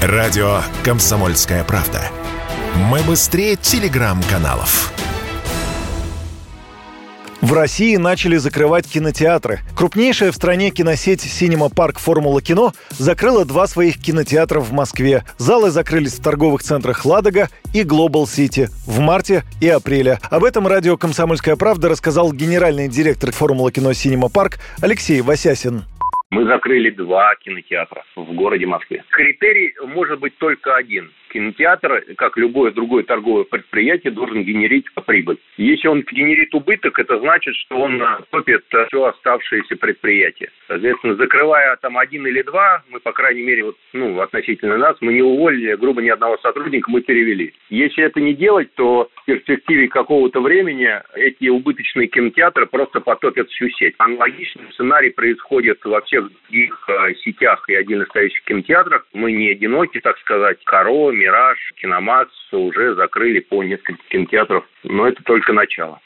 Радио «Комсомольская правда». Мы быстрее телеграм-каналов. В России начали закрывать кинотеатры. Крупнейшая в стране киносеть «Синема Парк Формула Кино» закрыла два своих кинотеатра в Москве. Залы закрылись в торговых центрах «Ладога» и «Глобал Сити» в марте и апреле. Об этом радио «Комсомольская правда» рассказал генеральный директор «Формула Кино» «Синема Парк» Алексей Васясин. Мы закрыли два кинотеатра в городе Москве. Критерий может быть только один. Кинотеатр, как любое другое торговое предприятие, должен генерить прибыль. Если он генерит убыток, это значит, что он топит все оставшиеся предприятия. Соответственно, закрывая там один или два, мы, по крайней мере, вот, ну, относительно нас, мы не уволили, грубо, ни одного сотрудника, мы перевели. Если это не делать, то в перспективе какого-то времени эти убыточные кинотеатры просто потопят всю сеть. Аналогичный сценарий происходит во всех других э, сетях и отдельно стоящих кинотеатрах. Мы не одиноки, так сказать. Коро, Мираж, Киномакс уже закрыли по несколько кинотеатров, но это только начало.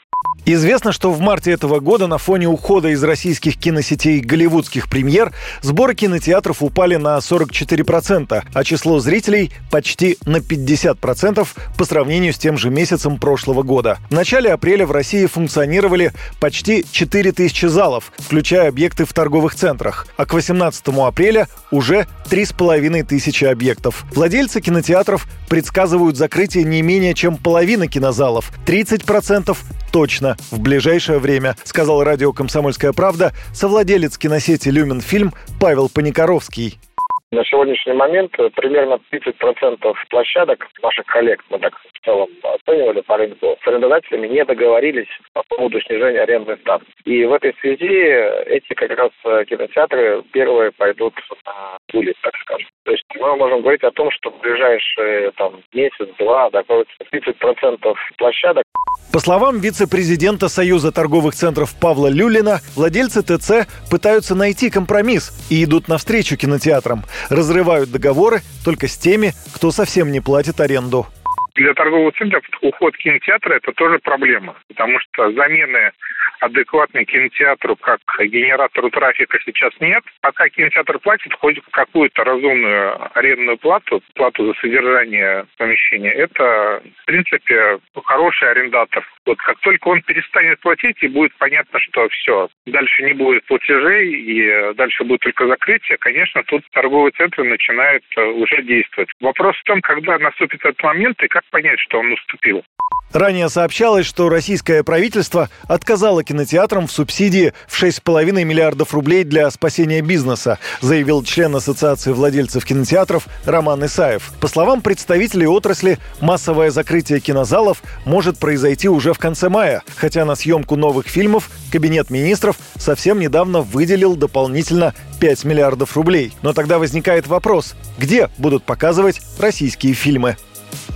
Известно, что в марте этого года на фоне ухода из российских киносетей голливудских премьер сборы кинотеатров упали на 44%, а число зрителей почти на 50% по сравнению с тем же месяцем прошлого года. В начале апреля в России функционировали почти 4000 залов, включая объекты в торговых центрах, а к 18 апреля уже 3500 объектов. Владельцы кинотеатров предсказывают закрытие не менее чем половины кинозалов, 30% точно в ближайшее время, сказал радио «Комсомольская правда» совладелец киносети «Люмен Фильм» Павел Паникоровский. На сегодняшний момент примерно 30% площадок наших коллег, мы так в целом оценивали по рынку, с арендодателями не договорились по поводу снижения арендных ставок. И в этой связи эти как раз кинотеатры первые пойдут на улиц, так скажем. То есть мы можем говорить о том, что в ближайшие там, месяц-два закроется 30% площадок. По словам вице-президента Союза торговых центров Павла Люлина, владельцы ТЦ пытаются найти компромисс и идут навстречу кинотеатрам. Разрывают договоры только с теми, кто совсем не платит аренду. Для торговых центров уход кинотеатра – это тоже проблема, потому что замены адекватной кинотеатру как генератору трафика сейчас нет. Пока кинотеатр платит хоть какую-то разумную арендную плату, плату за содержание помещения, это, в принципе, хороший арендатор. Вот как только он перестанет платить, и будет понятно, что все, дальше не будет платежей, и дальше будет только закрытие, конечно, тут торговые центры начинают уже действовать. Вопрос в том, когда наступит этот момент и как понять, что он наступил. Ранее сообщалось, что российское правительство отказало кинотеатрам в субсидии в 6,5 миллиардов рублей для спасения бизнеса, заявил член Ассоциации владельцев кинотеатров Роман Исаев. По словам представителей отрасли, массовое закрытие кинозалов может произойти уже в конце мая, хотя на съемку новых фильмов Кабинет министров совсем недавно выделил дополнительно 5 миллиардов рублей. Но тогда возникает вопрос, где будут показывать российские фильмы?